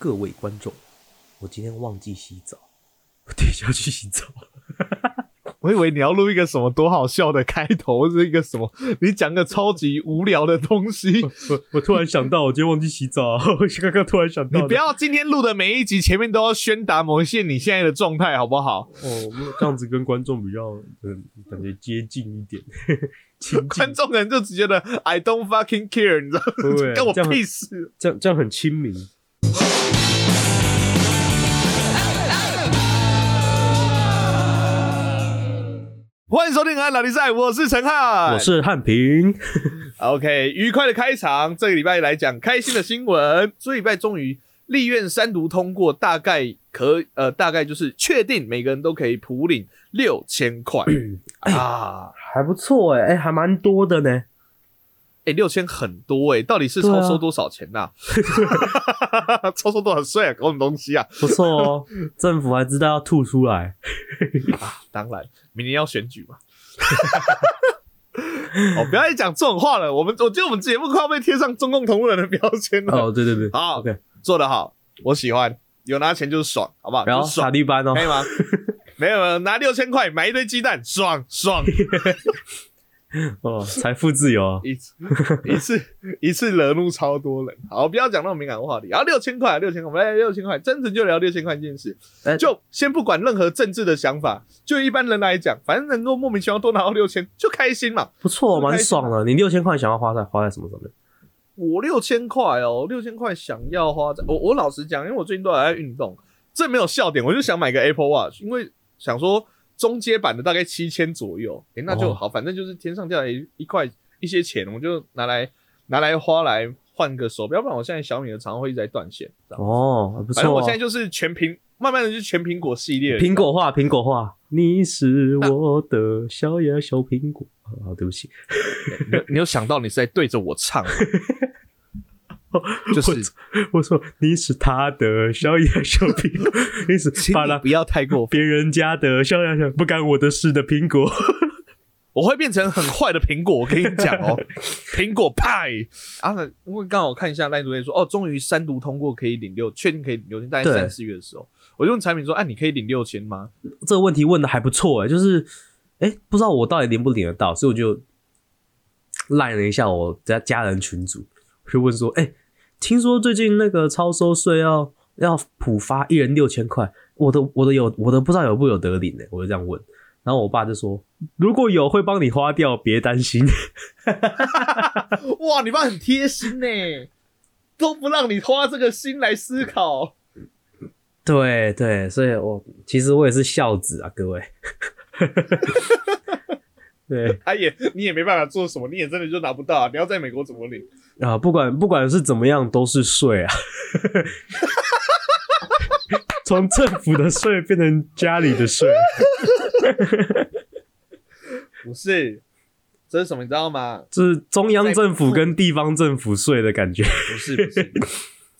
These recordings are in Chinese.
各位观众，我今天忘记洗澡，我等一下去洗澡。我以为你要录一个什么多好笑的开头，或者一个什么，你讲个超级无聊的东西。我我突然想到，我今天忘记洗澡，我刚刚突然想到，你不要今天录的每一集前面都要宣达某一些你现在的状态，好不好？哦，这样子跟观众比较，嗯，感觉接近一点。观众人就只觉得 I don't fucking care，你知道吗？跟我屁事。这样这样很亲民。欢迎收听《安老比赛》，我是陈汉，我是汉平。OK，愉快的开场。这个礼拜来讲开心的新闻。这礼拜终于立院三读通过，大概可呃，大概就是确定每个人都可以普领六千块 啊，还不错哎，哎，还蛮多的呢。哎，六千很多哎，到底是超收多少钱呐？超收多少税啊？搞什么东西啊？不错哦，政府还知道要吐出来 啊！当然，明年要选举嘛。哦，不要再讲这种话了。我们我觉得我们节目快要被贴上中共同路人的标签了。哦，对对对，好，OK，做得好，我喜欢。有拿钱就是爽，好不好？然后傻地班哦，可以吗？没有，拿六千块买一堆鸡蛋，爽爽。哦，财富自由啊，一次一次一次惹怒超多人。好，不要讲那种敏感的话题。然后六千块，六千块，我们来六千块，真诚就聊六千块这件事。就先不管任何政治的想法，就一般人来讲，反正能够莫名其妙多拿到六千，就开心嘛。不错，蛮爽的。你六千块想要花在花在什么上面？我六千块哦，六千块想要花在……我我老实讲，因为我最近都还在运动，这没有笑点，我就想买个 Apple Watch，因为想说。中阶版的大概七千左右，哎，那就好，反正就是天上掉来一块一些钱，我就拿来拿来花来换个手表，不然我现在小米的常常会一直在断线。哦，不错。反正我现在就是全苹，慢慢的就全苹果系列。苹果化，苹果化。你是我的小呀小苹果。好，对不起，你有想到你是在对着我唱？就是我说你是他的小野小苹果，你是巴拉，不要太过别人家的小呀小不干我的事的苹果，我会变成很坏的苹果。我跟你讲哦，苹果派啊！因为刚好看一下赖主任说，哦，终于三读通过，可以领六，确定可以领六千。大概三四月的时候，我就问产品说，哎，你可以领六千吗？这个问题问的还不错哎，就是哎，不知道我到底领不领得到，所以我就赖了一下我家家人群组，就问说，哎。听说最近那个超收税要要普发一人六千块，我的我的有我的不知道有不有得领呢？我就这样问，然后我爸就说如果有会帮你花掉，别担心。哇，你爸很贴心呢，都不让你花这个心来思考。对对，所以我其实我也是孝子啊，各位。对，他也你也没办法做什么，你也真的就拿不到啊！你要在美国怎么领啊？不管不管是怎么样，都是税啊！从政府的税变成家里的税，不是？这是什么？你知道吗？这是中央政府跟地方政府税的感觉，不是？不是。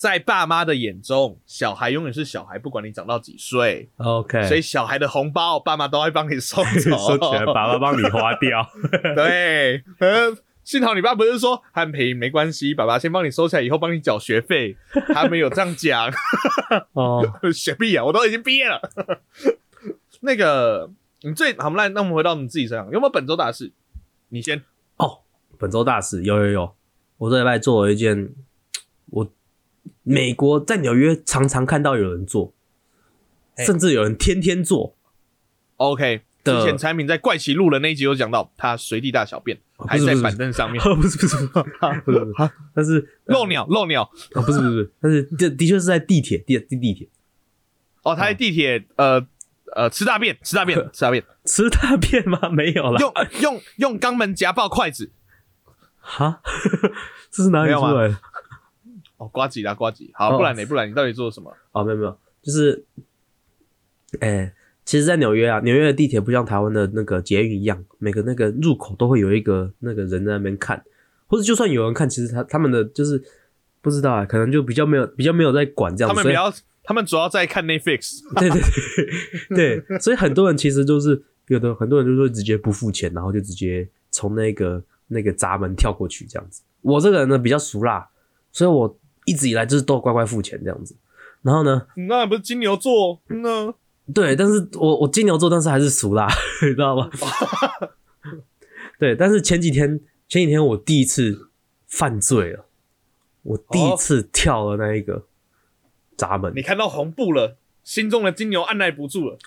在爸妈的眼中，小孩永远是小孩，不管你长到几岁。OK，所以小孩的红包，爸妈都会帮你收走，收起来，爸爸帮你花掉。对，呃，幸好你爸不是说汉平没关系，爸爸先帮你收起来，以后帮你缴学费。他没有这样讲。哦，学毕啊，我都已经毕业了。那个，你最好，我们来，那我们回到你自己身上，有没有本周大事？你先。哦，本周大事有有有，我这礼拜做了一件我。美国在纽约常常看到有人做，甚至有人天天做。OK，之前产品在怪奇录的那一集有讲到，他随地大小便，还在板凳上面。不是不是不 是，但是漏鸟漏鸟啊，不是不是，但是这的确是在地铁地地地铁。哦，他在地铁呃呃吃大便吃大便吃大便吃大便吗？没有了，用用用肛门夹爆筷子。哈，这是哪里出来的？哦，瓜子啦，瓜子。好，不然你，不然你到底做了什么？哦，没有没有，就是，哎，其实，在纽约啊，纽约的地铁不像台湾的那个捷运一样，每个那个入口都会有一个那个人在那边看，或者就算有人看，其实他他们的就是不知道啊，可能就比较没有比较没有在管这样。他们比较，他们主要在看 Netflix。对对对对，所以很多人其实就是有的，很多人就会直接不付钱，然后就直接从那个那个闸门跳过去这样子。我这个人呢比较俗辣，所以我。一直以来就是都乖乖付钱这样子，然后呢，你那不是金牛座？嗯呢？对，但是我我金牛座，但是还是俗啦，你知道吗？对，但是前几天前几天我第一次犯罪了，我第一次跳了那一个闸门。你看到红布了，心中的金牛按耐不住了。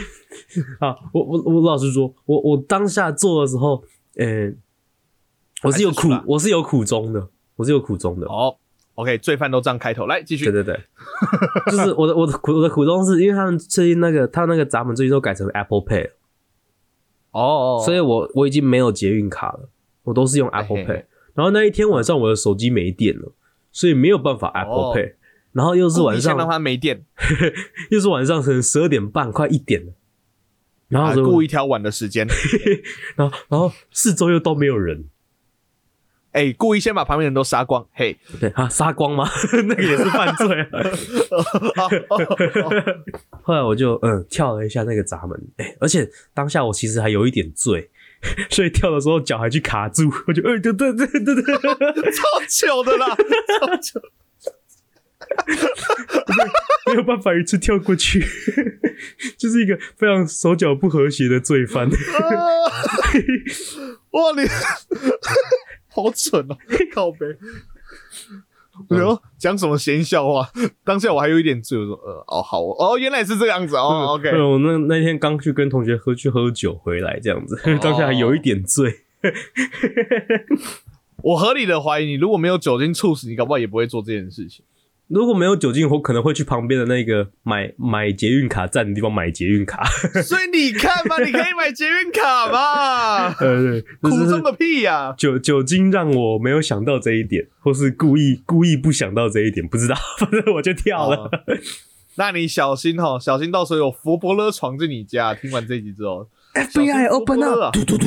啊，我我我老实说，我我当下做的时候，呃、我是有苦是，我是有苦衷的，我是有苦衷的。哦，OK，罪犯都这样开头，来继续。对。对对，就是我的我的苦我的苦衷是因为他们最近那个他那个闸门最近都改成 Apple Pay 了，哦，所以我我已经没有捷运卡了，我都是用 Apple Pay。然后那一天晚上我的手机没电了，所以没有办法 Apple 哦 Pay。然后又是晚上故意先让他没电，又是晚上可能十二点半快一点了，然后啊，所以我故意挑晚的时间，然后然后四周又都没有人，哎，故意先把旁边人都杀光，嘿，对啊，杀光吗？那个也是犯罪啊。后来我就嗯跳了一下那个闸门，哎、而且当下我其实还有一点醉，所以跳的时候脚还去卡住，我就哎、对对对对对，超糗的啦，超糗。没有办法一次跳过去，就是一个非常手脚不和谐的罪犯。哇，你好蠢哦，靠背。我说讲什么闲笑话？当下我还有一点醉，我说呃哦好哦，哦原来是这样子哦，OK，对，我那那天刚去跟同学喝去喝酒回来，这样子，当下还有一点醉。我合理的怀疑你，如果没有酒精促使，你搞不好也不会做这件事情。如果没有酒精，我可能会去旁边的那个买买捷运卡站的地方买捷运卡。所以你看嘛，你可以买捷运卡嘛，呃，苦中个屁呀、酒酒精让我没有想到这一点，或是故意故意不想到这一点，不知道，反正我就跳了。哦那你小心哈，小心到时候有佛伯勒闯进你家。听完这集之后 FBI open up，嘟嘟嘟。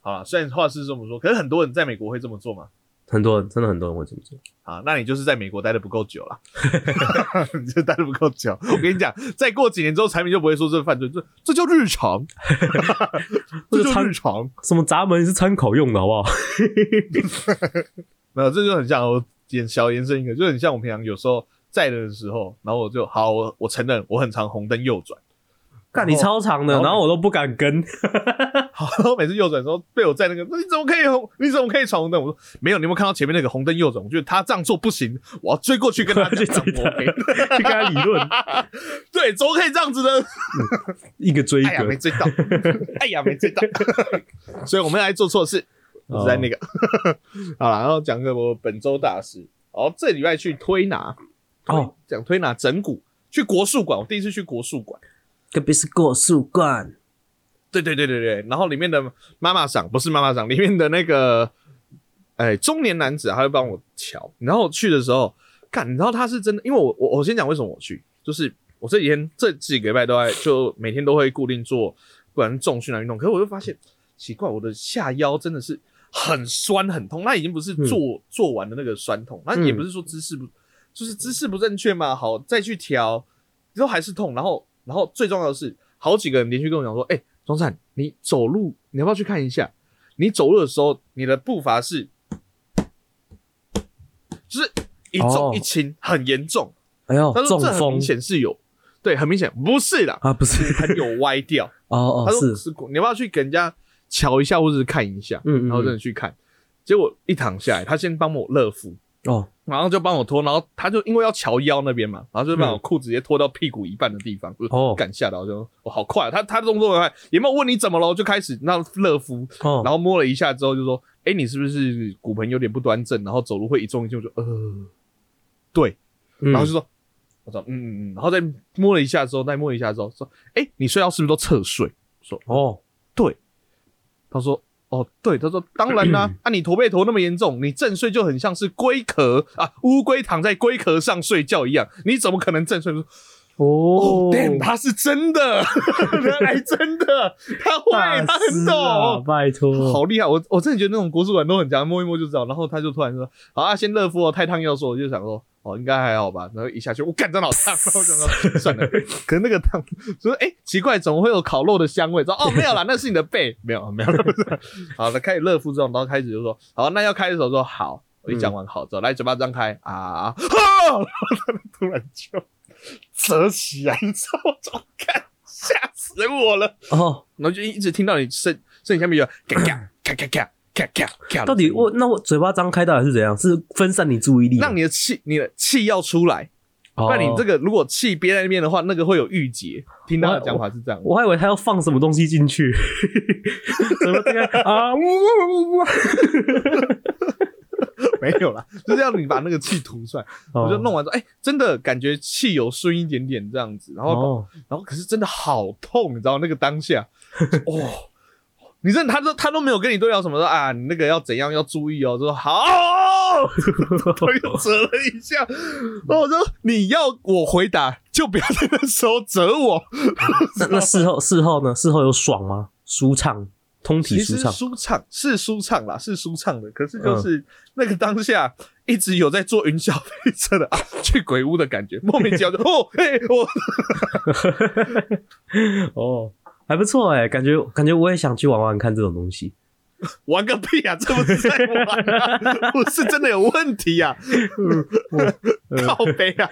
好了，虽然话是这么说，可是很多人在美国会这么做嘛。很多人真的很多人会这么做。啊，那你就是在美国待的不够久了，你就待的不够久。我跟你讲，再过几年之后，产品就不会说这是犯罪，这这叫日常，这就日常。什么闸门是参考用的，好不好？没有，这就很像我延小延伸一个，就很像我平常有时候在的时候，然后我就好，我我承认我很常红灯右转，干你超长的，然后我都不敢跟。好，然后每次右转的时候被我在那个，那你怎么可以红？你怎么可以闯红灯？我说没有，你有没有看到前面那个红灯右转？我觉得他这样做不行，我要追过去跟他去讲，追 他，去跟他理论，对，怎么可以这样子呢？一个追一哎呀，没。追到，哎呀，没追到，所以我们来做错事，我是在那个，好了，然后讲个我本周大事，哦，这礼拜去推拿，哦，讲推拿整骨，去国术馆，我第一次去国术馆，隔壁是国术馆，对对对对对，然后里面的妈妈桑不是妈妈桑，里面的那个，哎，中年男子他会帮我瞧，然后去的时候，看，你知道他是真的，因为我我我先讲为什么我去，就是我这几天这几个礼拜都在，就每天都会固定做，不管是重训啊运动，可是我就发现奇怪，我的下腰真的是很酸很痛，那已经不是做、做完的那个酸痛，那也不是说姿势不，就是姿势不正确嘛，好再去调，之后还是痛，然后然后最重要的是，好几个人连续跟我讲说，哎、庄灿，你走路你要不要去看一下？你走路的时候，你的步伐是，就是一重哦一轻，很严重。哎呦他，说这很明显是有，对，很明显不是啦，啊，不是，很有歪掉。哦哦，他说是，是，你要不要去给人家瞧一下，或者是看一下？嗯嗯然后真的去看，结果一躺下来，他先帮我热敷，哦，然后就帮我脱，然后他就因为要瞧腰那边嘛，然后就把我裤子直接脱到屁股一半的地方，哦。敢吓到就哦好快啊，他他的动作很快，也没有问你怎么了，就开始那热敷，哦，然后摸了一下之后就说，哎、你是不是骨盆有点不端正，然后走路会一重一轻，我就呃，对，嗯。然后就说，我说嗯嗯嗯，然后再摸了一下之后，再摸了一下之后说，哎、你睡觉是不是都侧睡？说哦，对。他说：“哦，对，他说 当然啦、啊，你驼背驼那么严重，你正睡就很像是龟壳啊，乌龟躺在龟壳上睡觉一样，你怎么可能正睡？”说哦哦，damn，他是真的，原来真的，他会，他很懂。拜托，好厉害！我我真的觉得那种国术馆都很强，摸一摸就知道。然后他就突然说：“好啊，先热敷哦，太烫要说。”我就想说：“哦，应该还好吧。”然后一下去，我感，真的好烫。然后我想说 算了，可能那个烫，说哎、奇怪，怎么会有烤肉的香味？说哦，没有啦，那是你的背，没有没有。好，他开始热敷之后，然后开始就说：“好，那要开的时候说好。”我一讲完好走，来嘴巴张开啊，啊突然就扯起来，你知道吗？我看吓死我了哦，然后就一直听到你声，声音下面有咔咔咔咔咔咔咔，到底我那我嘴巴张开到底是怎样？是分散你注意力，让你的气你的气要出来。那你这个如果气憋在那边的话，那个会有郁结。听到的讲法是这样我，我还以为他要放什么东西进去，怎么这样啊？呜呜呜呜！没有啦，就是要你把那个气吐出来。我就弄完之后，哎，真的感觉气有顺一点点这样子，然后，哦然后可是真的好痛，你知道那个当下，哦，你真的他都他都没有跟你对聊什么说啊，你那个要怎样要注意哦，就说好，他又折了一下，然后我说你要我回答就不要在那时候折我，那 那事后事后呢？事后有爽吗？舒畅，通体舒畅。舒畅是舒畅啦，是舒畅的，可是就是那个当下一直有在坐云霄飞车的啊，去鬼屋的感觉，莫名其妙就 哦，嘿，我 哦，还不错哎，感觉感觉我也想去玩玩看这种东西。玩个屁啊！这不是在玩啊，我是真的有问题啊！靠背啊！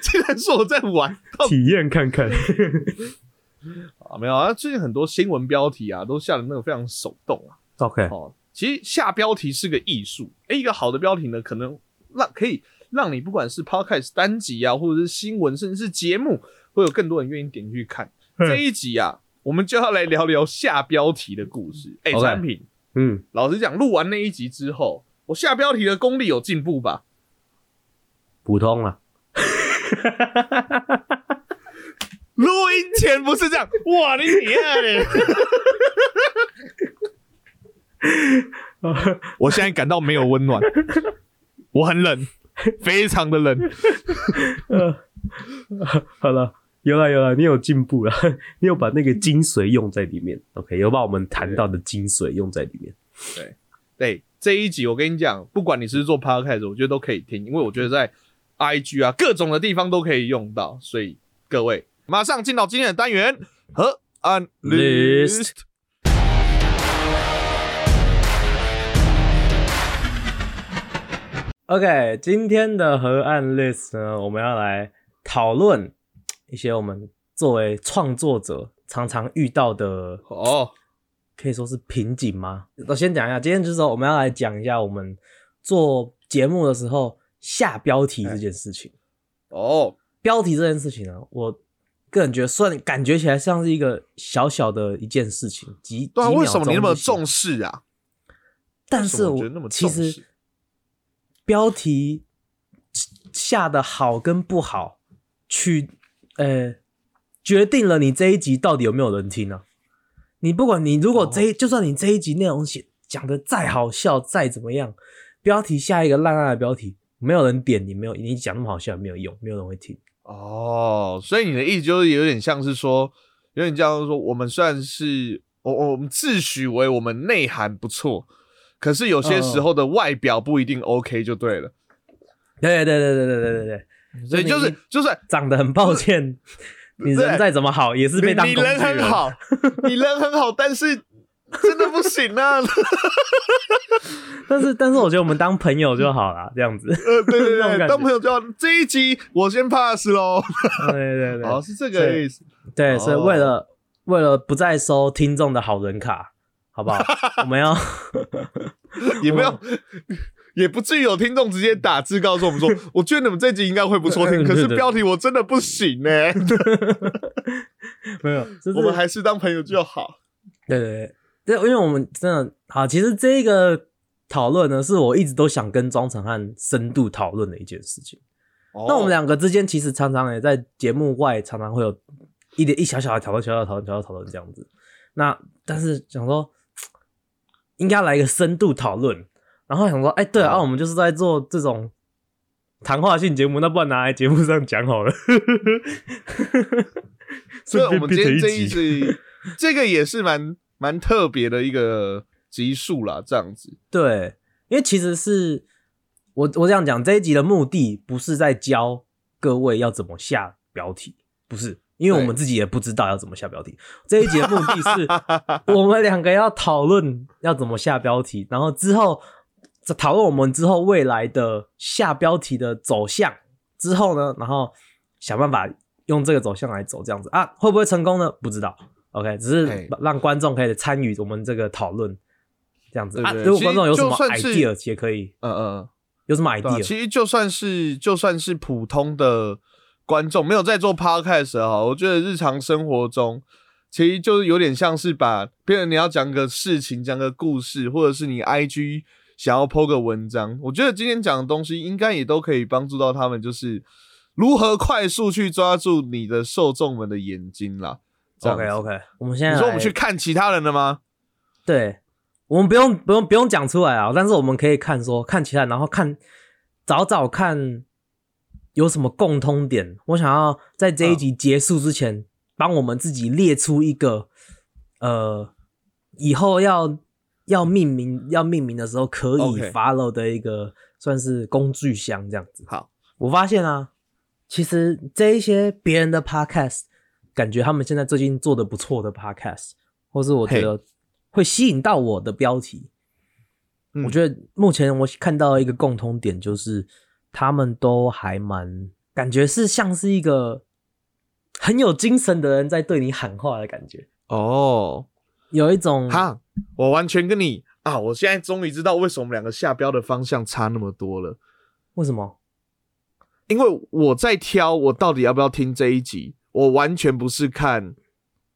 竟然说我在玩，体验看看。啊没有啊？最近很多新闻标题啊，都下的那个非常手动啊。OK，哦，其实下标题是个艺术。诶，一个好的标题呢，可能让可以让你不管是 podcast 单集啊，或者是新闻，甚至是节目，会有更多人愿意点进去看。这一集啊，我们就要来聊聊下标题的故事。诶，OK 产品，嗯，老实讲，录完那一集之后，我下标题的功力有进步吧？普通了。录音前不是这样，哇，你厉害嘞！我现在感到没有温暖，我很冷，非常的冷。呃，好了，有了有了，你有进步了，你有把那个精髓用在里面。OK，有把我们谈到的精髓用在里面。对这一集，我跟你讲，不管你是做 podcast，我觉得都可以听，因为我觉得在 IG 啊各种的地方都可以用到，所以各位马上进到今天的单元和安 List。OK，今天的河岸 list 呢，我们要来讨论一些我们作为创作者常常遇到的，哦，可以说是瓶颈吗？我先讲一下，今天就是说我们要来讲一下我们做节目的时候下标题这件事情。哦，标题这件事情呢，我个人觉得虽然感觉起来像是一个小小的一件事情，几对啊，几秒为什么你那么重视啊？但是我觉得那么其实标题下的好跟不好，去呃决定了你这一集到底有没有人听呢、你不管你如果这一、就算你这一集内容写讲的再好笑再怎么样，标题下一个烂烂的标题，没有人点你，没有你讲那么好笑也没有用，没有人会听。哦，所以你的意思就是有点像是说，有点像是说，我们虽然是我我们自诩为我们内涵不错，可是有些时候的外表不一定 OK 就对了。对对对对对对对对，所以就是就是长得很抱歉，你人再怎么好也是被当你人很，好，你人很好，但是真的不行啊。但是但是我觉得我们当朋友就好了，这样子。呃，对对对，当朋友就好这一集我先 pass 喽。对对对，哦，是这个意思。对，所以哦为了为了不再收听众的好人卡，好不好？我们要也没有，也不至于有听众直接打字告诉我们说，我觉得你们这集应该会不错听，可是标题我真的不行呢、没有，我们还是当朋友就好。对对对，对，因为我们真的好，其实这个讨论呢，是我一直都想跟庄成汉深度讨论的一件事情。那我们两个之间其实常常也在节目外常常会有一点一小小的讨论，小小的讨论，小小的讨论这样子。那但是想说，应该来一个深度讨论，然后想说，哎、对啊，啊我们就是在做这种谈话性节目，那不然拿来节目上讲好了。所以我们今天这一集，这个也是蛮蛮特别的一个集数啦，这样子。对，因为其实是我我这样讲，这一集的目的不是在教各位要怎么下标题，不是，因为我们自己也不知道要怎么下标题。这一集的目的是我们两个要讨论要怎么下标题，然后之后讨论我们之后未来的下标题的走向之后呢，然后想办法用这个走向来走，这样子啊，会不会成功呢？不知道。OK，只是让观众可以参与我们这个讨论，这样子如果观众有什么 idea 也可以，嗯嗯。有什么 idea？其实就算是就算是普通的观众，没有在做 podcast 的哈，我觉得日常生活中，其实就是有点像是把，别人你要讲个事情，讲个故事，或者是你 IG 想要 po 个文章，我觉得今天讲的东西应该也都可以帮助到他们，就是如何快速去抓住你的受众们的眼睛啦。OK OK，我们现在你说我们去看其他人的吗？对，我们不用不用不用讲出来啊，但是我们可以看说看其他，然后看找找看有什么共通点。我想要在这一集结束之前，帮我们自己列出一个呃，以后要要命名要命名的时候可以 follow 的一个算是工具箱这样子。好，我发现啊，其实这一些别人的 podcast，感觉他们现在最近做的不错的 podcast，或是我觉得会吸引到我的标题。嗯我觉得目前我看到一个共通点，就是他们都还蛮感觉是像是一个很有精神的人在对你喊话的感觉，哦，有一种哈，我完全跟你啊，我现在终于知道为什么我们两个下标的方向差那么多了。为什么？因为我在挑我到底要不要听这一集，我完全不是看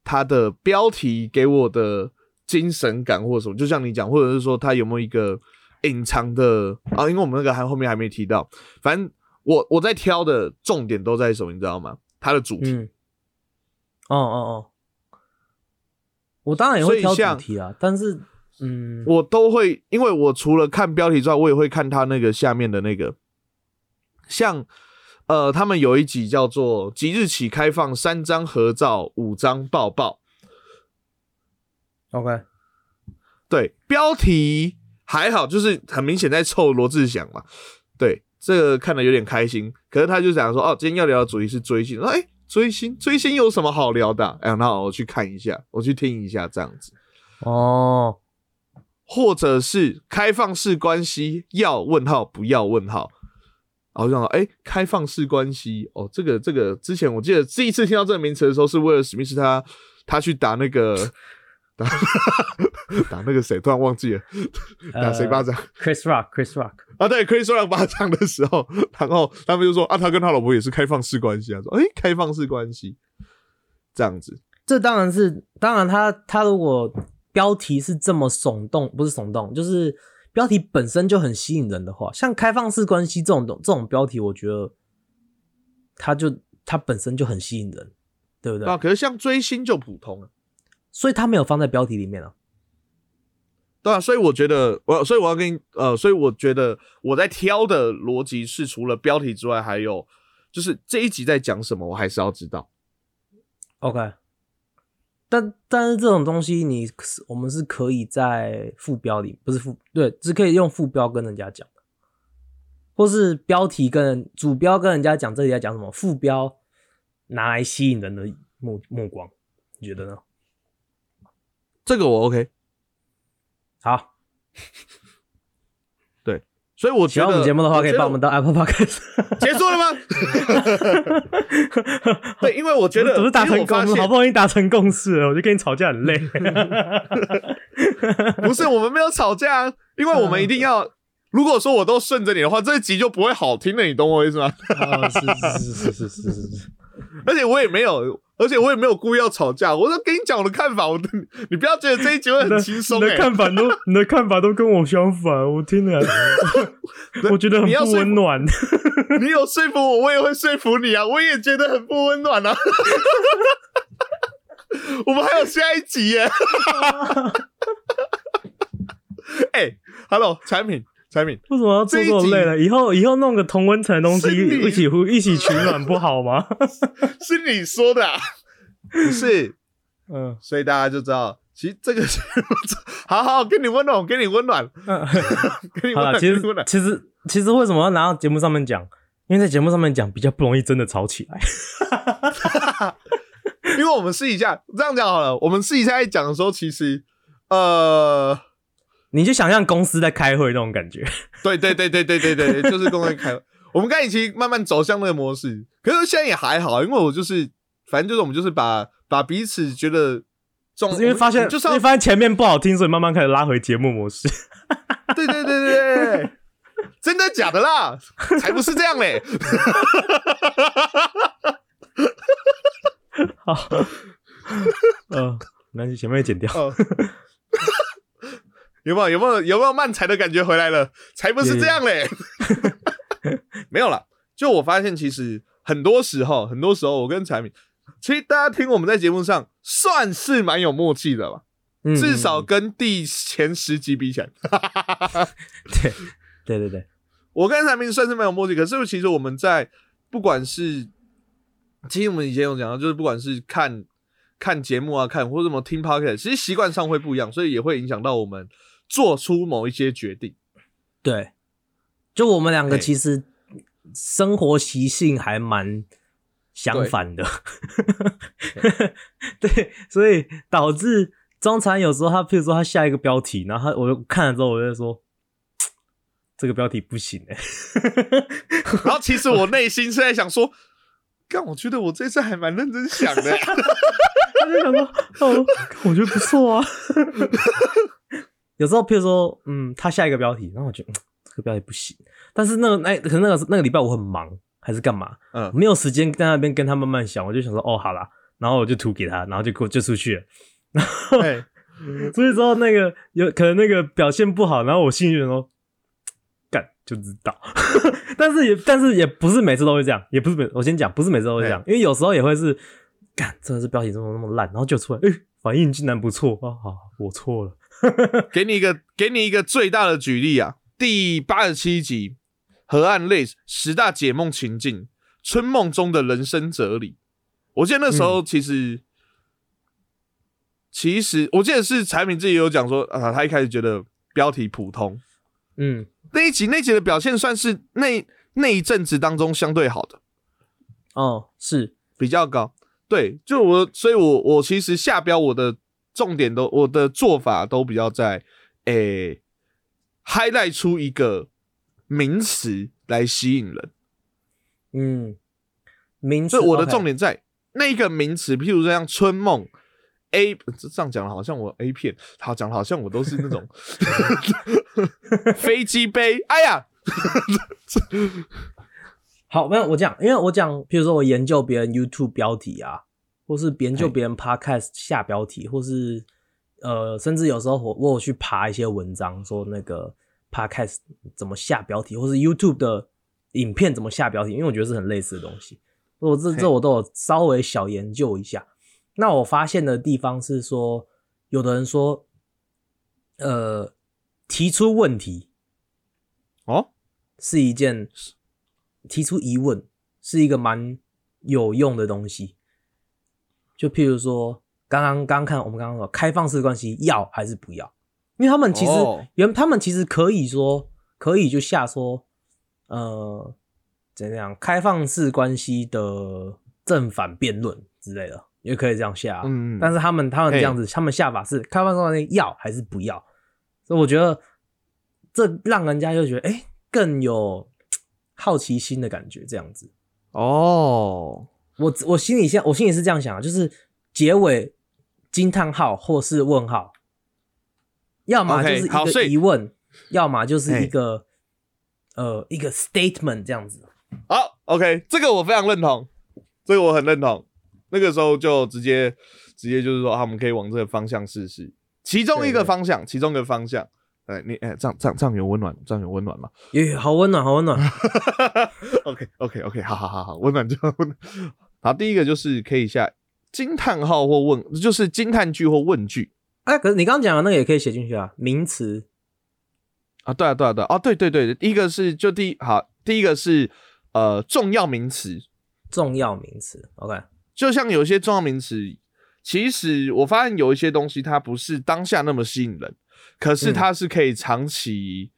它的标题给我的精神感或者什么，就像你讲，或者是说它有没有一个隐藏的啊？因为我们那个还后面还没提到，反正我我在挑的重点都在什么，你知道吗？它的主题。嗯，哦哦哦，我当然也会挑主题啊，但是嗯，我都会，因为我除了看标题之外，我也会看它那个下面的那个，像呃，他们有一集叫做“即日起开放三张合照，五张抱抱 OK，” 对，标题还好，就是很明显在凑罗志祥嘛。对，这个看的有点开心。可是他就想说，哦，今天要聊的主题是追星，说，哎、追星，追星有什么好聊的啊、哎、那我去看一下，我去听一下这样子。哦，或者是开放式关系要问号不要问号，然后就想到，哎、开放式关系哦，这个这个之前我记得第一次听到这个名词的时候，是为了史密斯他他去打那个 打 打那个谁，突然忘记了打谁巴掌、？Chris Rock，Chris Rock，啊？对，Chris Rock 巴掌的时候，然后他们就说啊，他跟他老婆也是开放式关系啊，说哎、开放式关系这样子，这当然是，当然他他如果标题是这么耸动，不是耸动，就是标题本身就很吸引人的话，像开放式关系这种这种标题，我觉得它就它本身就很吸引人，对不对？啊，可是像追星就普通了。所以它没有放在标题里面啊。对啊，所以我觉得我，所以我要跟你呃，所以我觉得我在挑的逻辑是，除了标题之外，还有就是这一集在讲什么，我还是要知道。OK，但但是这种东西你是我们是可以在副标里，不是副对，只可以用副标跟人家讲的，或是标题跟人主标跟人家讲这里在讲什么，副标拿来吸引人的目目光，你觉得呢？这个我 OK，好，对所以我喜欢我们节目的话，可以帮我们到 Apple Podcast 结束了吗？对因为我觉得我们达成共识好不容易达成共识了我就跟你吵架很累。不是我们没有吵架因为我们一定要如果说我都顺着你的话这一集就不会好听了你懂我意思吗？啊是是是是是是是。而且我也没有，而且我也没有故意要吵架，我都跟你讲我的看法，我的你不要觉得这一集会很轻松你哎、的看法都 你的看法都跟我相反，我听了我觉得很不温暖。你有说服我，我也会说服你啊！我也觉得很不温暖啊。我们还有下一集耶！哎、h e l l o 产品产品，为什么要做这么累了？以后以后弄个同温层的东西一起呼 一起取暖不好吗？是你说的、啊，不是？嗯，所以大家就知道，其实这个是好好给你温暖，我给你温暖，给你温暖，其实给你温暖。其实其实为什么要拿到节目上面讲？因为在节目上面讲比较不容易真的吵起来。因为我们试一下，这样讲好了，我们试一下在讲的时候，其实呃。你就想象公司在开会那种感觉。对对对对对对对，就是公司开。我们刚才已经慢慢走向那个模式，可是现在也还好，因为我就是反正就是我们就是把把彼此觉得重，因为发现就是发现前面不好听，所以慢慢开始拉回节目模式。对对对对对，真的假的啦？才不是这样嘞！好，嗯，那就前面剪掉。有没有有没有有没有慢才的感觉回来了？才不是这样嘞！没有了。就我发现，其实很多时候，很多时候，我跟产品，其实大家听我们在节目上算是蛮有默契的吧。至少跟第前十集比起来，对对对对，我跟产品算是蛮有默契。可是其实我们在不管是，其实我们以前有讲到，就是不管是看看节目啊，看或者什么听 podcast，其实习惯上会不一样，所以也会影响到我们做出某一些决定。对，就我们两个其实生活习性还蛮相反的，对，所以导致。中产有时候他，譬如说他下一个标题，然后他我看了之后，我就说 这个标题不行哎。然后其实我内心是在想说，但我觉得我这次还蛮认真想的。他就想说，哦，我觉得不错啊。有时候譬如说，嗯，他下一个标题，然后我觉得这个标题不行，但是那个那可能那个那个礼拜我很忙还是干嘛，嗯，没有时间在那边跟他慢慢想，我就想说，哦，好啦，然后我就图给他，然后就给我就出去了。然后，所以说那个有可能那个表现不好，然后我心里说干就知道，但是也但是也不是每次都会这样，也不是每我先讲不是每次都会这样，因为有时候也会是干真的是标题怎么那么烂，然后就出来哎反应竟然不错啊，好我错了，给你一个给你一个最大的举例啊，第八十七集河岸类十大解梦情境，春梦中的人生哲理，我记得那时候其实。其实我记得是产品自己有讲说啊，他一开始觉得标题普通，嗯，那一集那集的表现算是那那一阵子当中相对好的，哦，是。比较高，对，就我，所以我我其实下标我的重点都我的做法都比较在诶，highlight 出一个名词来吸引人，嗯，名词，所以我的重点在那一个名词，譬如说像春梦。A 这样讲的好像我 A 片，好讲的好像我都是那种 飞机杯。哎呀，好，没有我讲，因为我讲，譬如说我研究别人 YouTube 标题啊，或是研究别人 Podcast 下标题，或是呃，甚至有时候我我有去爬一些文章，说那个 Podcast 怎么下标题，或是 YouTube 的影片怎么下标题，因为我觉得是很类似的东西，我这这我都有稍微小研究一下。那我发现的地方是说，有的人说，呃，提出问题，哦，是一件提出疑问是一个蛮有用的东西。就譬如说，刚刚刚看我们刚刚说开放式关系要还是不要？因为他们其实原他们其实可以说可以就下说，呃，怎样开放式关系的正反辩论之类的。也可以这样下，嗯，但是他们他们这样子，他们下法是开放式关系要还是不要？所以我觉得这让人家就觉得哎，更有 好奇心的感觉，这样子。哦，我我心里现我心里是这样想，就是结尾惊叹号或是问号，要么就是一个疑问，要么就是一个呃一个 statement 这样子。好，OK，这个我非常认同，这个我很认同。那个时候就直接直接就是说，啊，我们可以往这个方向试试，其中一个方向，其中一个方向，哎，你哎，这样这样这样有温暖，这样有温暖吗？耶，好温暖，好温暖。OK OK OK，好好好好，温暖就温暖。好，第一个就是可以下惊叹号或问，就是惊叹句或问句。哎，可是你刚刚讲的那个也可以写进去啊，名词啊，对啊对啊对，哦对对对，第一个是就第好，第一个是呃重要名词，重要名词，OK。就像有一些重要名词，其实我发现有一些东西它不是当下那么吸引人，可是它是可以长期、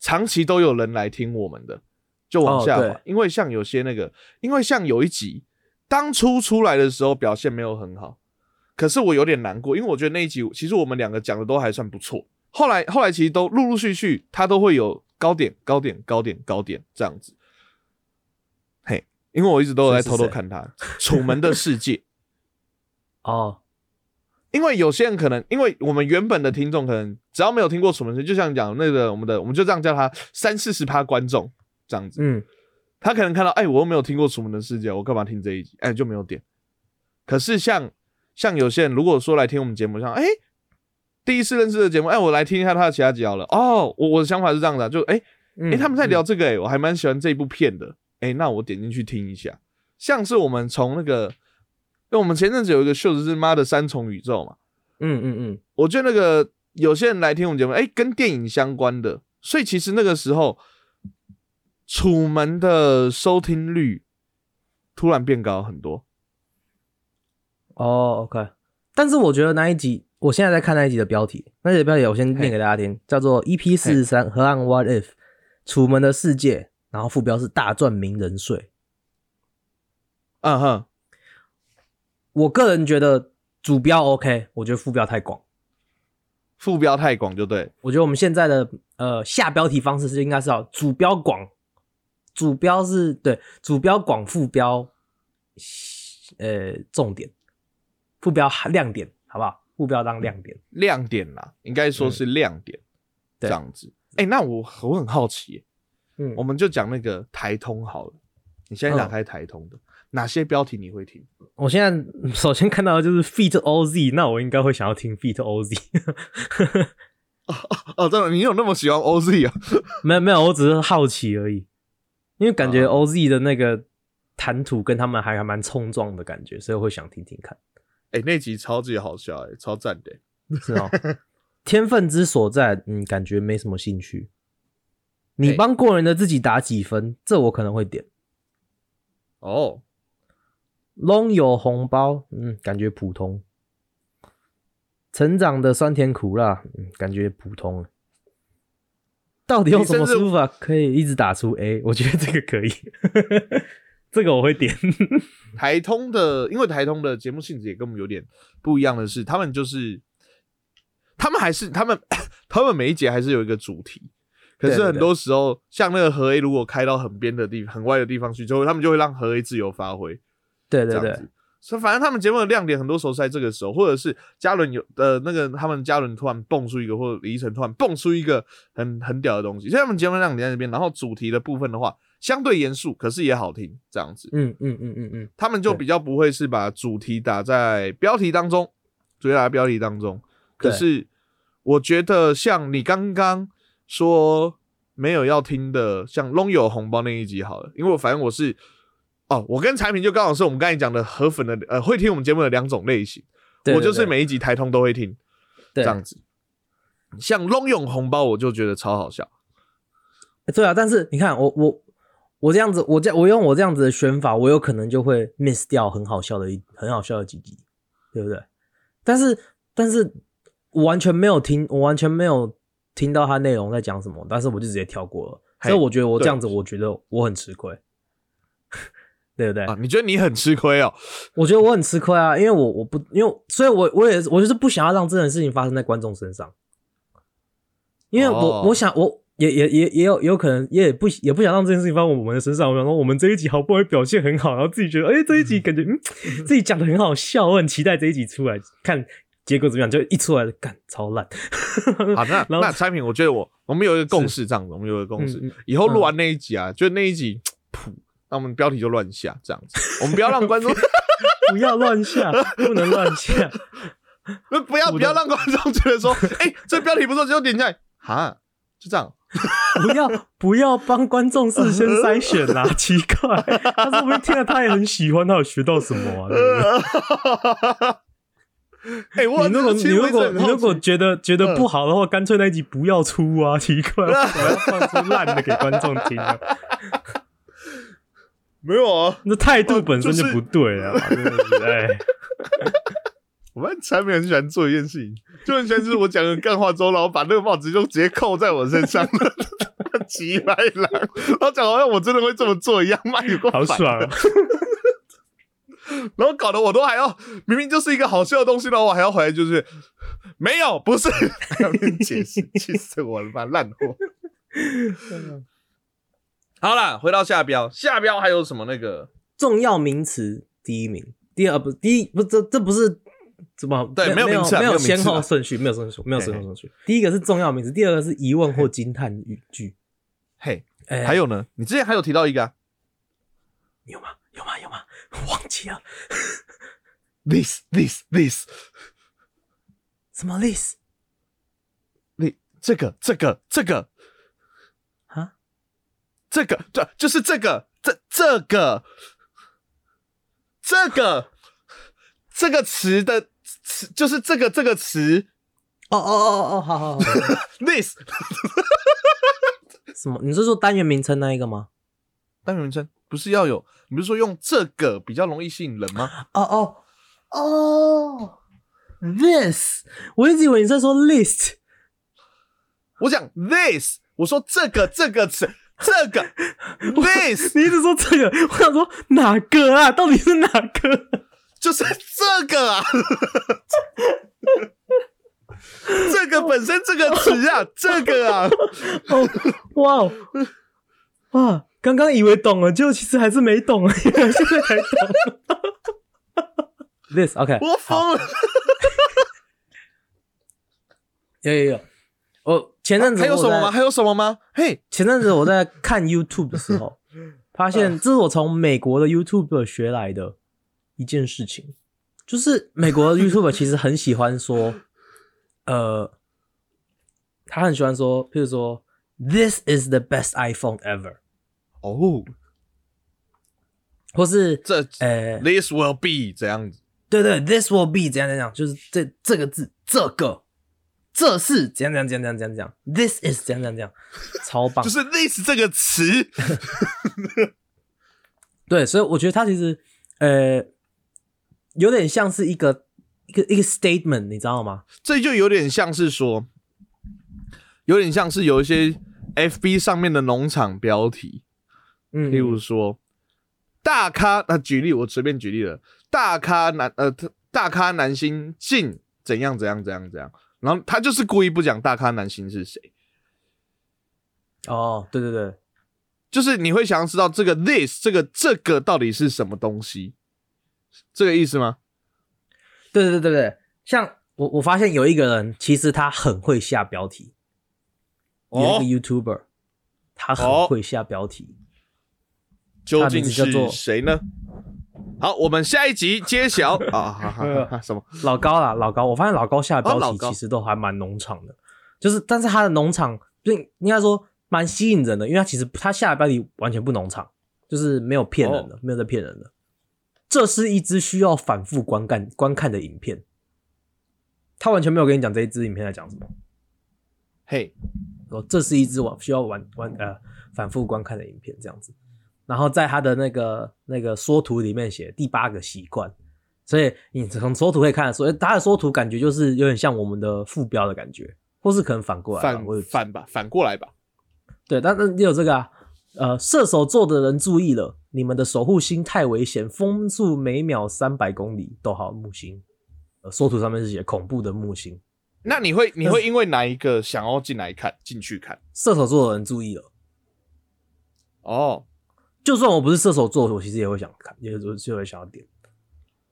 长期都有人来听我们的，就往下滑。因为像有些那个，因为像有一集当初出来的时候表现没有很好，可是我有点难过，因为我觉得那一集其实我们两个讲的都还算不错。后来后来其实都陆陆续续，它都会有高点、高点、高点、高点这样子。嘿，因为我一直都有在偷偷看它《楚门的世界 》哦，因为有些人可能，因为我们原本的听众可能只要没有听过《楚门世界》，就像讲那个我们的，我们就这样叫他三四十趴观众这样子。嗯，他可能看到，哎，我又没有听过《楚门的世界》，我干嘛听这一集？哎，就没有点。可是像像有些人，如果说来听我们节目，像哎。第一次认识的节目，哎，我来听一下他的其他集好了。哦，我我的想法是这样的，就哎哎，他们在聊这个，哎，我还蛮喜欢这一部片的。哎，那我点进去听一下。像是我们从那个，因为我们前阵子有一个秀是妈的三重宇宙嘛，嗯嗯嗯，我觉得那个有些人来听我们节目，哎，跟电影相关的，所以其实那个时候，楚门的收听率突然变高很多。哦，OK，但是我觉得那一集。我现在在看那一集的标题，那一集的标题我先念给大家听，叫做 EP 四十三河岸 What If 楚门的世界，然后副标是大赚名人税。嗯哼，我个人觉得主标 OK，我觉得副标太广，副标太广就对。我觉得我们现在的呃下标题方式是应该是要主标广，主标是对主标广，副标呃重点，副标亮点，好不好？副标当亮点，亮点啦，应该说是亮点，这样子。哎，那我我很好奇，嗯，我们就讲那个台通好了。你现在打开台通的哪些标题你会听？我现在首先看到的就是 Feat OZ，那我应该会想要听 Feat OZ。哦哦，真的，你有那么喜欢 OZ 啊？没有没有，我只是好奇而已。因为感觉 OZ 的那个谈吐跟他们还还蛮冲撞的感觉，所以我会想听听看。哎，那集超级好笑，哎，超赞的，是哦。天分之所在，嗯，感觉没什么兴趣。你帮过人的自己打几分？这我可能会点。哦，Long 有红包，嗯，感觉普通。成长的酸甜苦辣，嗯，感觉普通。到底用什么输法可以一直打出 A？我觉得这个可以。这个我会点 台通的，因为台通的节目性质也跟我们有点不一样的是，他们就是他们还是他们 他们每一节还是有一个主题，可是很多时候像那个合 A 如果开到很边的地很歪的地方去，之后他们就会让合 A 自由发挥。对对对，所以反正他们节目的亮点很多时候是在这个时候，或者是嘉伦有呃那个他们嘉伦突然蹦出一个，或者李依晨突然蹦出一个很很屌的东西，所以他们节目亮点在那边，然后主题的部分的话。相对严肃，可是也好听，这样子。嗯嗯嗯嗯嗯，他们就比较不会是把主题打在标题当中，主要打在标题当中。可是我觉得像你刚刚说没有要听的，像龙有红包那一集好了，因为我反正我是哦，我跟产品就刚好是我们刚才讲的河粉的呃，会听我们节目的两种类型。我就是每一集台通都会听，这样子。像龙永红包，我就觉得超好笑。对啊，但是你看我我。我这样子，我这我用我这样子的选法，我有可能就会 miss 掉很好笑的一很好笑的几集，对不对？但是，但是我完全没有听，我完全没有听到他内容在讲什么，但是我就直接跳过了。所以我觉得我这样子，我觉得我很吃亏，对不对？啊，你觉得你很吃亏哦？我觉得我很吃亏啊，因为我我不因为，所以我我也我就是不想要让这件事情发生在观众身上，因为我我想我。也也也也有有可能，也不也不想让这件事情发生我们的身上。我想说，我们这一集好不容易表现很好，然后自己觉得，哎，这一集感觉，嗯，自己讲的很好笑，我很期待这一集出来，看结果怎么样。就一出来，干超烂。好，那 那产品，我觉得我我们有一个共识，这样子，我们有一个共识，以后录完那一集啊，就那一集，噗，那我们标题就乱下，这样子，我们不要让观众 不要乱下，不能乱下，不不要不要让观众觉得说，哎，这标题不错，就点进来，哈，就这样。不要不要帮观众事先筛选啊！奇怪，他说不定听了他也很喜欢，他有学到什么啊？哎，你如果你如果你如果觉得觉得不好的话，干脆那一集不要出啊！奇怪，我要放出烂的给观众听啊！没有啊，那态度本身就不对啊！哎。我们产品很喜欢做一件事情，就很喜欢就是我讲个干话之后，然后把那个帽子就直接扣在我身上，奇白狼，然后讲好像我真的会这么做一样，卖过好爽。然后搞得我都还要明明就是一个好笑的东西，然后我还要回来就是没有，不是，还要跟你解释，气死我了吧，烂货。好啦，回到下标，下标还有什么那个？重要名词第一名，第二不第一不这这不是怎么对没有没名次啊没有没有名次啊先后顺序，没有顺序，没有先后顺序。第一个是重要名词，第二个是疑问或惊叹语句。嘿，哎，还有呢？你之前还有提到一个啊有吗？有吗？有吗？忘记了，this this this，什么 this 你这个这个这个啊？这个这就是这个这这个这个这个词的词就是这个这个词哦哦哦哦，好好好。this 什么？你是说单元名称那一个吗？单元名称不是要有？你不是说用这个比较容易吸引人吗？哦哦哦，this，我一直以为你在说 list。我讲 this，我说这个这个词这个 this 你一直说这个，我想说哪个啊？到底是哪个？就是这个啊，这个本身这个词啊，这个啊，哦，哇哦，哇！刚刚以为懂了，结果其实还是没懂现在才懂。This OK，我疯了。有有有，我前阵子还有什么吗？还有什么吗？嘿，前阵子我在看 YouTube 的时候，发现这是我从美国的 YouTube 学来的一件事情，就是美国的 YouTube 其实很喜欢说，呃，他很喜欢说，譬如说，This is the best iPhone ever，哦，或是这呃，this will be 这样子。对对，This will be 怎样怎样，就是这这个字，这个，这是怎样怎样怎样怎样怎样，This is 怎样怎样怎样，超棒，就是 this 这个词，对，所以我觉得它其实呃有点像是一个一个一个 statement，你知道吗？这就有点像是说，有点像是有一些 FB 上面的农场标题，嗯，例如说大咖，那、举例我随便举例了，大咖男呃大咖男星进怎样怎样怎样怎样，然后他就是故意不讲大咖男星是谁，哦，对对对，就是你会想要知道这个 this 这个这个到底是什么东西，这个意思吗？对对对对对，像我我发现有一个人，其实他很会下标题，有哦一个 YouTuber，他哦很会下标题，究竟是谁呢？好，我们下一集揭晓 啊！什么？老高啦，老高，我发现老高下的标题其实都还蛮农场的，就是但是他的农场就应该说蛮吸引人的，因为他其实他下的标题完全不农场，就是没有骗人的，哦没有在骗人的。这是一支需要反复观看观看的影片，他完全没有跟你讲这一支影片在讲什么。嘿，说这是一支玩需要玩玩呃反复观看的影片这样子，然后在他的那个那个缩图里面写第八个习惯，所以你从缩图可以看得出，诶他的缩图感觉就是有点像我们的副标的感觉，或是可能反过来，反反吧，反过来吧。对，但是也有这个啊，呃，射手座的人注意了，你们的守护星太危险，风速每秒三百公里，逗号木星，呃，缩图上面是写恐怖的木星，那你会你会因为哪一个想要进来看进去看？射手座的人注意了。哦，就算我不是射手座，我其实也会想看，也就就会想要点，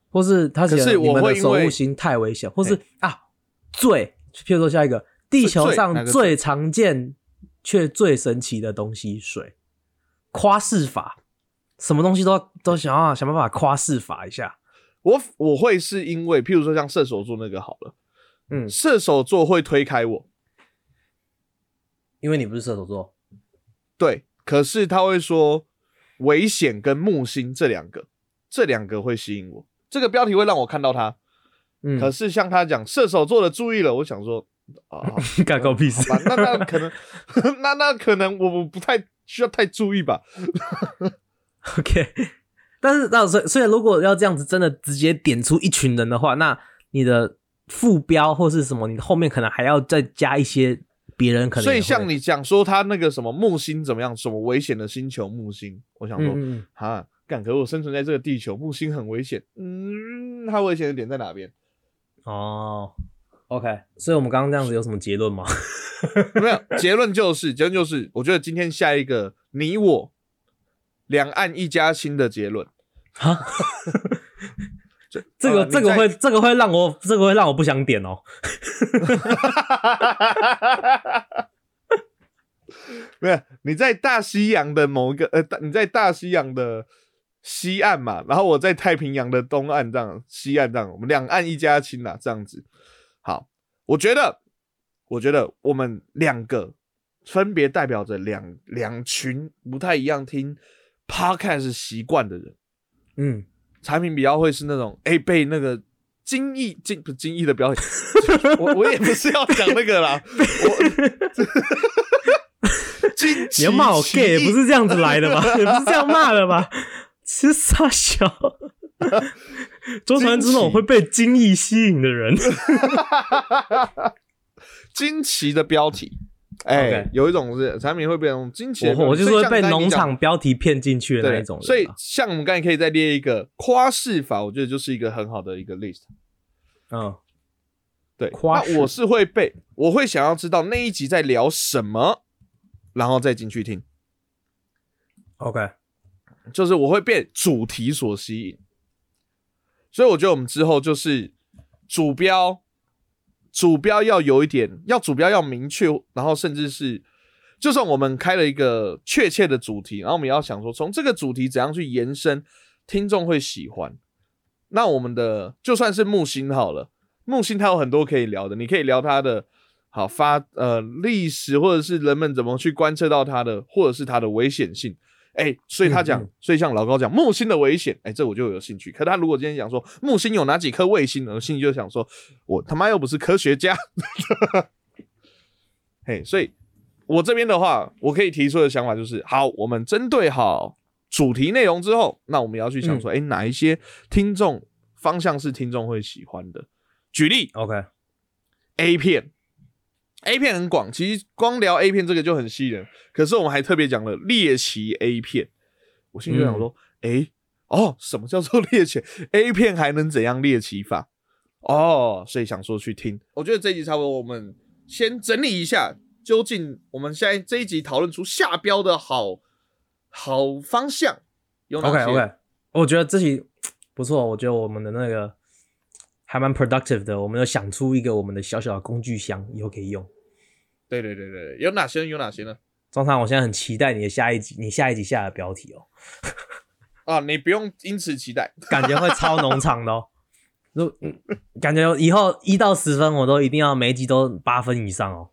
或是他写可是我你们的守护星太危险，或是啊最，譬如说下一个地球上最常见却最神奇的东西水，夸饰法，什么东西都都想要想办法夸饰法一下，我我会是因为，譬如说像射手座那个好了，嗯，射手座会推开我，因为你不是射手座，对，可是他会说危险跟木星这两个，这两个会吸引我。这个标题会让我看到他，嗯，可是像他讲射手座的注意了，我想说啊，干够屁事那那可能，那那可能我我不太需要太注意吧。OK，但是那所以所以如果要这样子真的直接点出一群人的话，那你的副标或是什么，你后面可能还要再加一些别人可能。所以像你讲说他那个什么木星怎么样，什么危险的星球木星，我想说，嗯嗯嗯哈，干，可是我生存在这个地球，木星很危险。嗯，它危险的点在哪边？哦，OK，所以我们刚刚这样子有什么结论吗？没有，结论就是，结论就是，我觉得今天下一个你我两岸一家亲的结论。哈，这这个这个会这个会让我这个会让我不想点哦。没有，你在大西洋的某一个呃，大你在大西洋的西岸嘛，然后我在太平洋的东岸这样，西岸这样，我们两岸一家亲啦，这样子。好，我觉得，我觉得我们两个分别代表着两两群不太一样听 podcast 习惯的人。嗯，产品比较会是那种哎、被那个精益精不是精益的标题，我我也不是要讲那个啦，我惊奇你要骂我奇 gay 不是这样子来的吧？也不是这样骂的吧？吃傻小，周传是那种会被精益吸引的人。惊奇的标题，哎、有一种是产品会被那种惊奇的，我我就是被农场标题骗进去的那一种。所以像我们刚才可以再列一个夸饰法，我觉得就是一个很好的一个 list。嗯，对，夸饰我是会被，我会想要知道那一集在聊什么，然后再进去听。OK，就是我会被主题所吸引，所以我觉得我们之后就是主标，主标要有一点，要主标要明确，然后甚至是，就算我们开了一个确切的主题，然后我们也要想说，从这个主题怎样去延伸，听众会喜欢。那我们的就算是木星好了，木星它有很多可以聊的，你可以聊它的好发呃历史，或者是人们怎么去观测到它的，或者是它的危险性。哎、所以他讲，所以像老高讲木星的危险，哎、这我就有兴趣。可他如果今天讲说木星有哪几颗卫星呢，我心里就想说，我他妈又不是科学家。嘿，所以我这边的话，我可以提出的想法就是，好，我们针对好主题内容之后，那我们要去想说，哎、哪一些听众方向是听众会喜欢的？举例 OK，A 片，A 片很广，其实光聊 A 片这个就很吸引人。可是我们还特别讲了猎奇 A 片，我心里就想说，哎、哦，什么叫做 猎奇 A 片？还能怎样猎奇法？哦，所以想说去听。我觉得这一集差不多，我们先整理一下，究竟我们现在这一集讨论出下标的好好方向有哪？OK OK，我觉得这集不错，我觉得我们的那个还蛮 productive 的，我们有想出一个我们的小小的工具箱，以后可以用。对对对对对，有哪些？有哪些呢？中常，我现在很期待你的下一集，你下一集下的标题哦，啊，你不用因此期待。感觉会超农场的哦。如嗯感觉以后一到十分，我都一定要每一集都八分以上哦。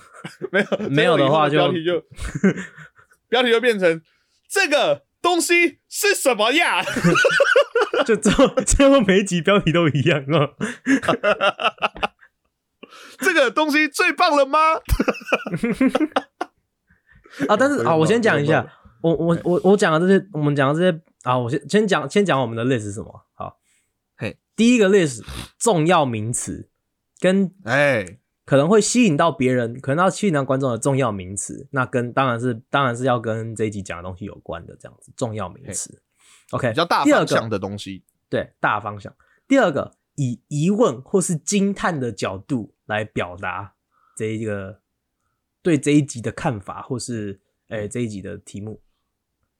没有没有的话就标题就标题就变成这个东西是什么呀？就最后最后每一集标题都一样哦。这个东西最棒了吗？啊，但是 啊，我先讲一下，我我我我讲的这些，我们讲的这些啊，我先先讲先讲我们的 list 是什么？好，嘿，第一个 list 重要名词跟哎，可能会吸引到别人，可能要吸引到观众的重要名词，那跟当然是当然是要跟这一集讲的东西有关的，这样子重要名词。OK，比较大第二个方向的东西。对大方向。第二个，以疑问或是惊叹的角度来表达这一个对这一集的看法，或是诶、这一集的题目。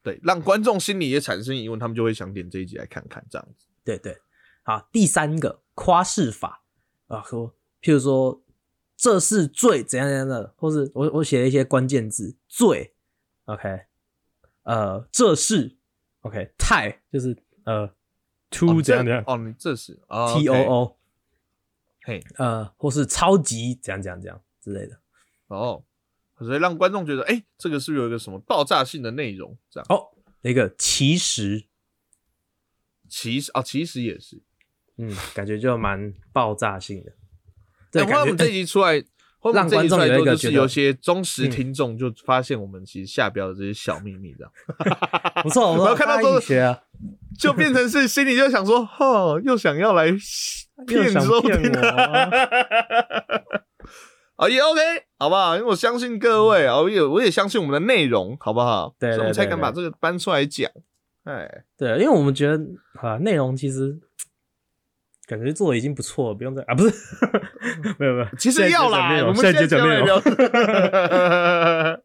对，让观众心里也产生疑问，他们就会想点这一集来看看，这样子。对对，好，第三个夸饰法。啊，说譬如说这是最怎样怎样的，或是我我写了一些关键字最，OK，呃，这是 OK，太就是呃哦 to 你这怎样怎样。哦，你这是哦 T O OK O，嘿，呃，或是超级怎样怎样怎样之类的。哦，所以让观众觉得，哎，这个是不是有一个什么爆炸性的内容？这样，哦，那个其实，其实啊，其实也是。嗯，感觉就蛮爆炸性的。对，等会我们这一集出来，让这一集出来之后观众有一个觉得就是有些忠实嗯听众就发现我们其实下标的这些小秘密，这样 不错，不我们，要看到这个学啊，就变成是心里就想说，哦，又想要来又骗想收听啊啊，也 OK，好不好？因为我相信各位啊，我也我也相信我们的内容，好不好？对对所以我们才敢把这个搬出来讲。哎，对，因为我们觉得啊，内容其实 感觉做的已经不错了，不用再啊，不是，没有没有，其实要啦，我们现在就讲内容容。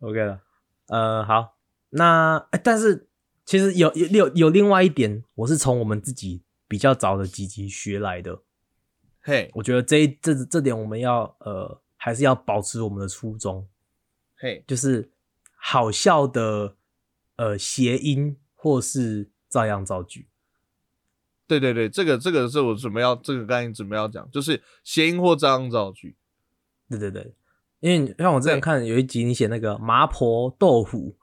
OK 了。呃，好，那、哎但是其实有有有有另外一点，我是从我们自己比较早的几集学来的。嘿，我觉得这一这这点我们要呃还是要保持我们的初衷，嘿，就是好笑的呃谐音或是照样造句。对对对，这个这个是我准备要，这个刚才准备要讲，就是谐音或照样造句。对对对，因为像我之前看有一集，你写那个麻婆豆腐，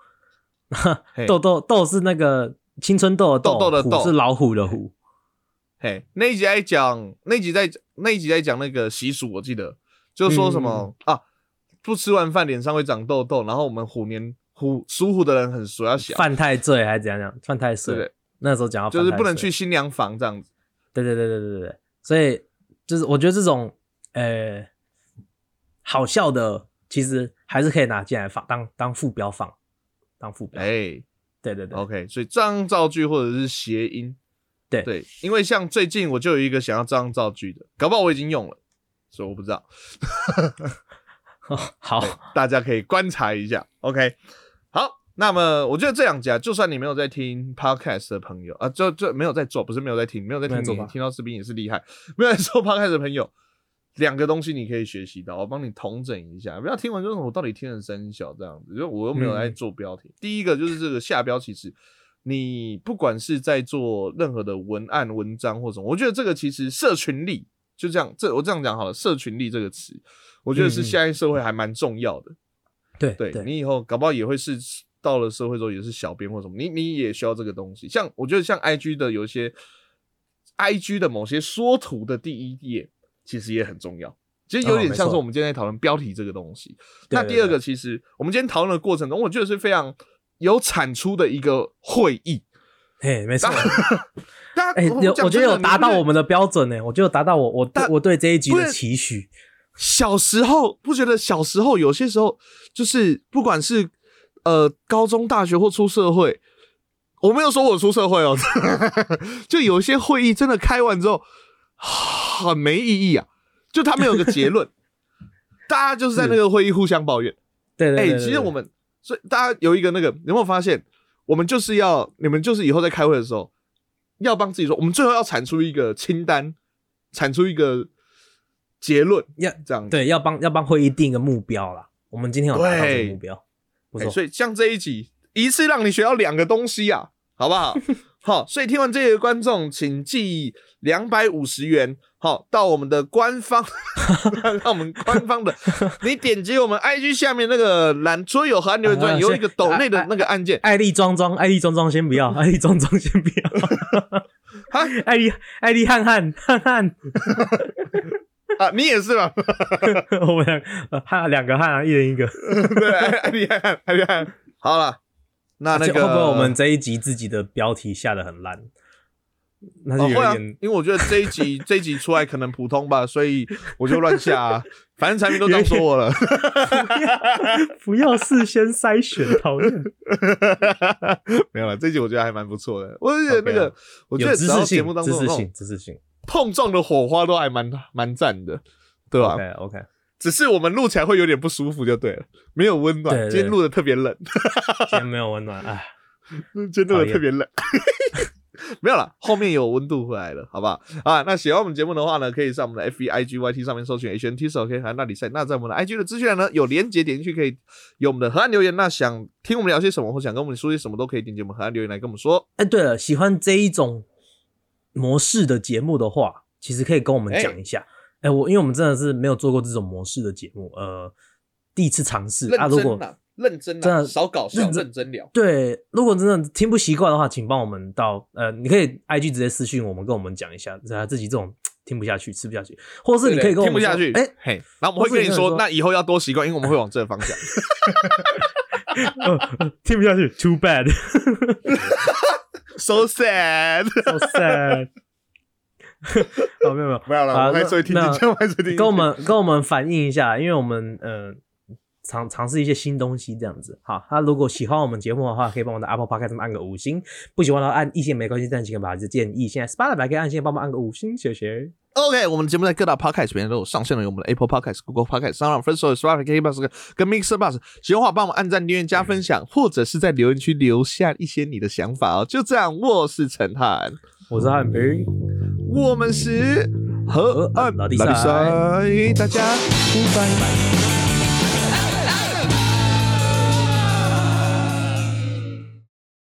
嘿 豆豆豆是那个青春痘的豆豆的豆虎是老虎的虎。嘿，那一集在讲，那一集在那一集在讲那个习俗，我记得就说什么、啊，不吃完饭脸上会长痘痘，然后我们虎年虎属虎的人很俗要小，犯太岁还是怎样讲？犯太岁。对不对？那时候讲到就是不能去新娘房这样子。对对对对对对对，所以就是我觉得这种呃好笑的，其实还是可以拿进来放当当副标放，当副标。哎、对对对 o k 所以这样造句或者是谐音，对对，因为像最近我就有一个想要这样造句的，搞不好我已经用了，所以我不知道，好，大家可以观察一下。OK，好，那么我觉得这两家，就算你没有在听 Podcast 的朋友啊，就就没有在做，不是没有在听，没有在听你听到视频也是厉害，没有在做 Podcast 的朋友。两个东西你可以学习到，我帮你统整一下，不要听完就是我到底听了声小这样子，就我又没有在做标题。第一个就是这个下标，其实你不管是在做任何的文案、文章或什么，我觉得这个其实社群力就这样，这我这样讲好了，社群力这个词，我觉得是现在社会还蛮重要的。对对你以后搞不好也会是到了社会之后也是小编或什么，你你也需要这个东西。像我觉得像 IG 的有一些 IG 的某些缩图的第一页，其实也很重要。其实有点像是我们今天在讨论标题这个东西。对那第二个，其实我们今天讨论的过程中，我觉得是非常有产出的一个会议。嘿，没错。大家，哎、有我觉得有达到我们的标准呢，我觉得有达到我我但我对这一集的期许。小时候不觉得小时候有些时候就是不管是呃高中、大学或出社会，我没有说我出社会哦，就有一些会议真的开完之后很没意义啊，就他们有个结论，大家就是在那个会议互相抱怨。哎、对对对对对其实我们所以大家有一个那个，有没有发现，我们就是要你们就是以后在开会的时候，要帮自己说，我们最后要产出一个清单，产出一个结论，要这样。对要帮要帮会议定一个目标啦。我们今天有达到这个目标，不哎错。所以像这一集一次让你学到两个东西啊，好不好？好，所以听完这个观众，请寄两百五十元，好到我们的官方，到我们官方的，你点击我们 IG 下面那个栏，除了有韩流之外，啊有一个是抖内的那个按键，艾丽装装，艾丽装装先不要，艾丽装装先不要。哈艾丽艾丽汉汉汉汉，啊，你也是吧？我们两呃汉两个汉啊，一人一个。对，爱厉害，爱丽汉。好了，那那个会不会我们这一集自己的标题下的很烂？那就有一点，因为我觉得这一集 这一集出来可能普通吧，所以我就乱下、啊，反正产品都这样说我了。不要事先筛选，讨厌。没有了，这一集我觉得还蛮不错的。我觉得那个我觉得只要有知识性节目当，中知识性，知识性。碰撞的火花都还蛮蛮赞的，对吧 OK OK，只是我们录起来会有点不舒服，就对了，没有温暖。对对今天录的特别冷，今天没有温暖，哎，今天录的特别冷。没有了，后面有温度回来了，好不好？啊，那喜欢我们节目的话呢，可以上我们的 F V I G Y T 上面搜寻 H N T 手 K 和那里赛。那在我们的 I G 的资讯栏呢，有连接，点进去可以有我们的河岸留言。那想听我们聊些什么，或想跟我们说些什么，都可以点击我们河岸留言来跟我们说。哎，对了，喜欢这一种模式的节目的话，其实可以跟我们哎讲一下。哎，我因为我们真的是没有做过这种模式的节目，呃，第一次尝试啊。如果认真真，真的少搞笑，认真聊。对，如果真的听不习惯的话，请帮我们到呃，你可以 IG 直接私信我们，跟我们讲一下，啊自己这种听不下去、吃不下去，或者是你可以跟我们说听不下去，哎、嘿，然后我们会跟你说，那以后要多习惯，因为我们会往这个方向。听不下去，too bad，so So sad，好，没有没有，没有了，还是会听进去，那我们还是听。跟我们 跟我们反映一下，因为我们呃尝尝试一些新东西这样子。好，那如果喜欢我们节目的话，可以帮我的 Apple Podcast 按个五星；不喜欢的话按一星没关系，但请把这建议。现在 Spotify 可以按键帮忙按个五星，谢谢。OK，我们的节目在各大 Podcast 平台都有上线了，有我们的 Apple Podcast、Google Podcast、s o u n d First Story、Spotify、KBox 跟 Mixer Bus。喜欢的话，帮我们按赞、留言、加分享，或者是在留言区留下一些你的想法哦。就这样，我是陈汉，我是汉平，我们是河岸老弟老弟赛赛，大家拜拜。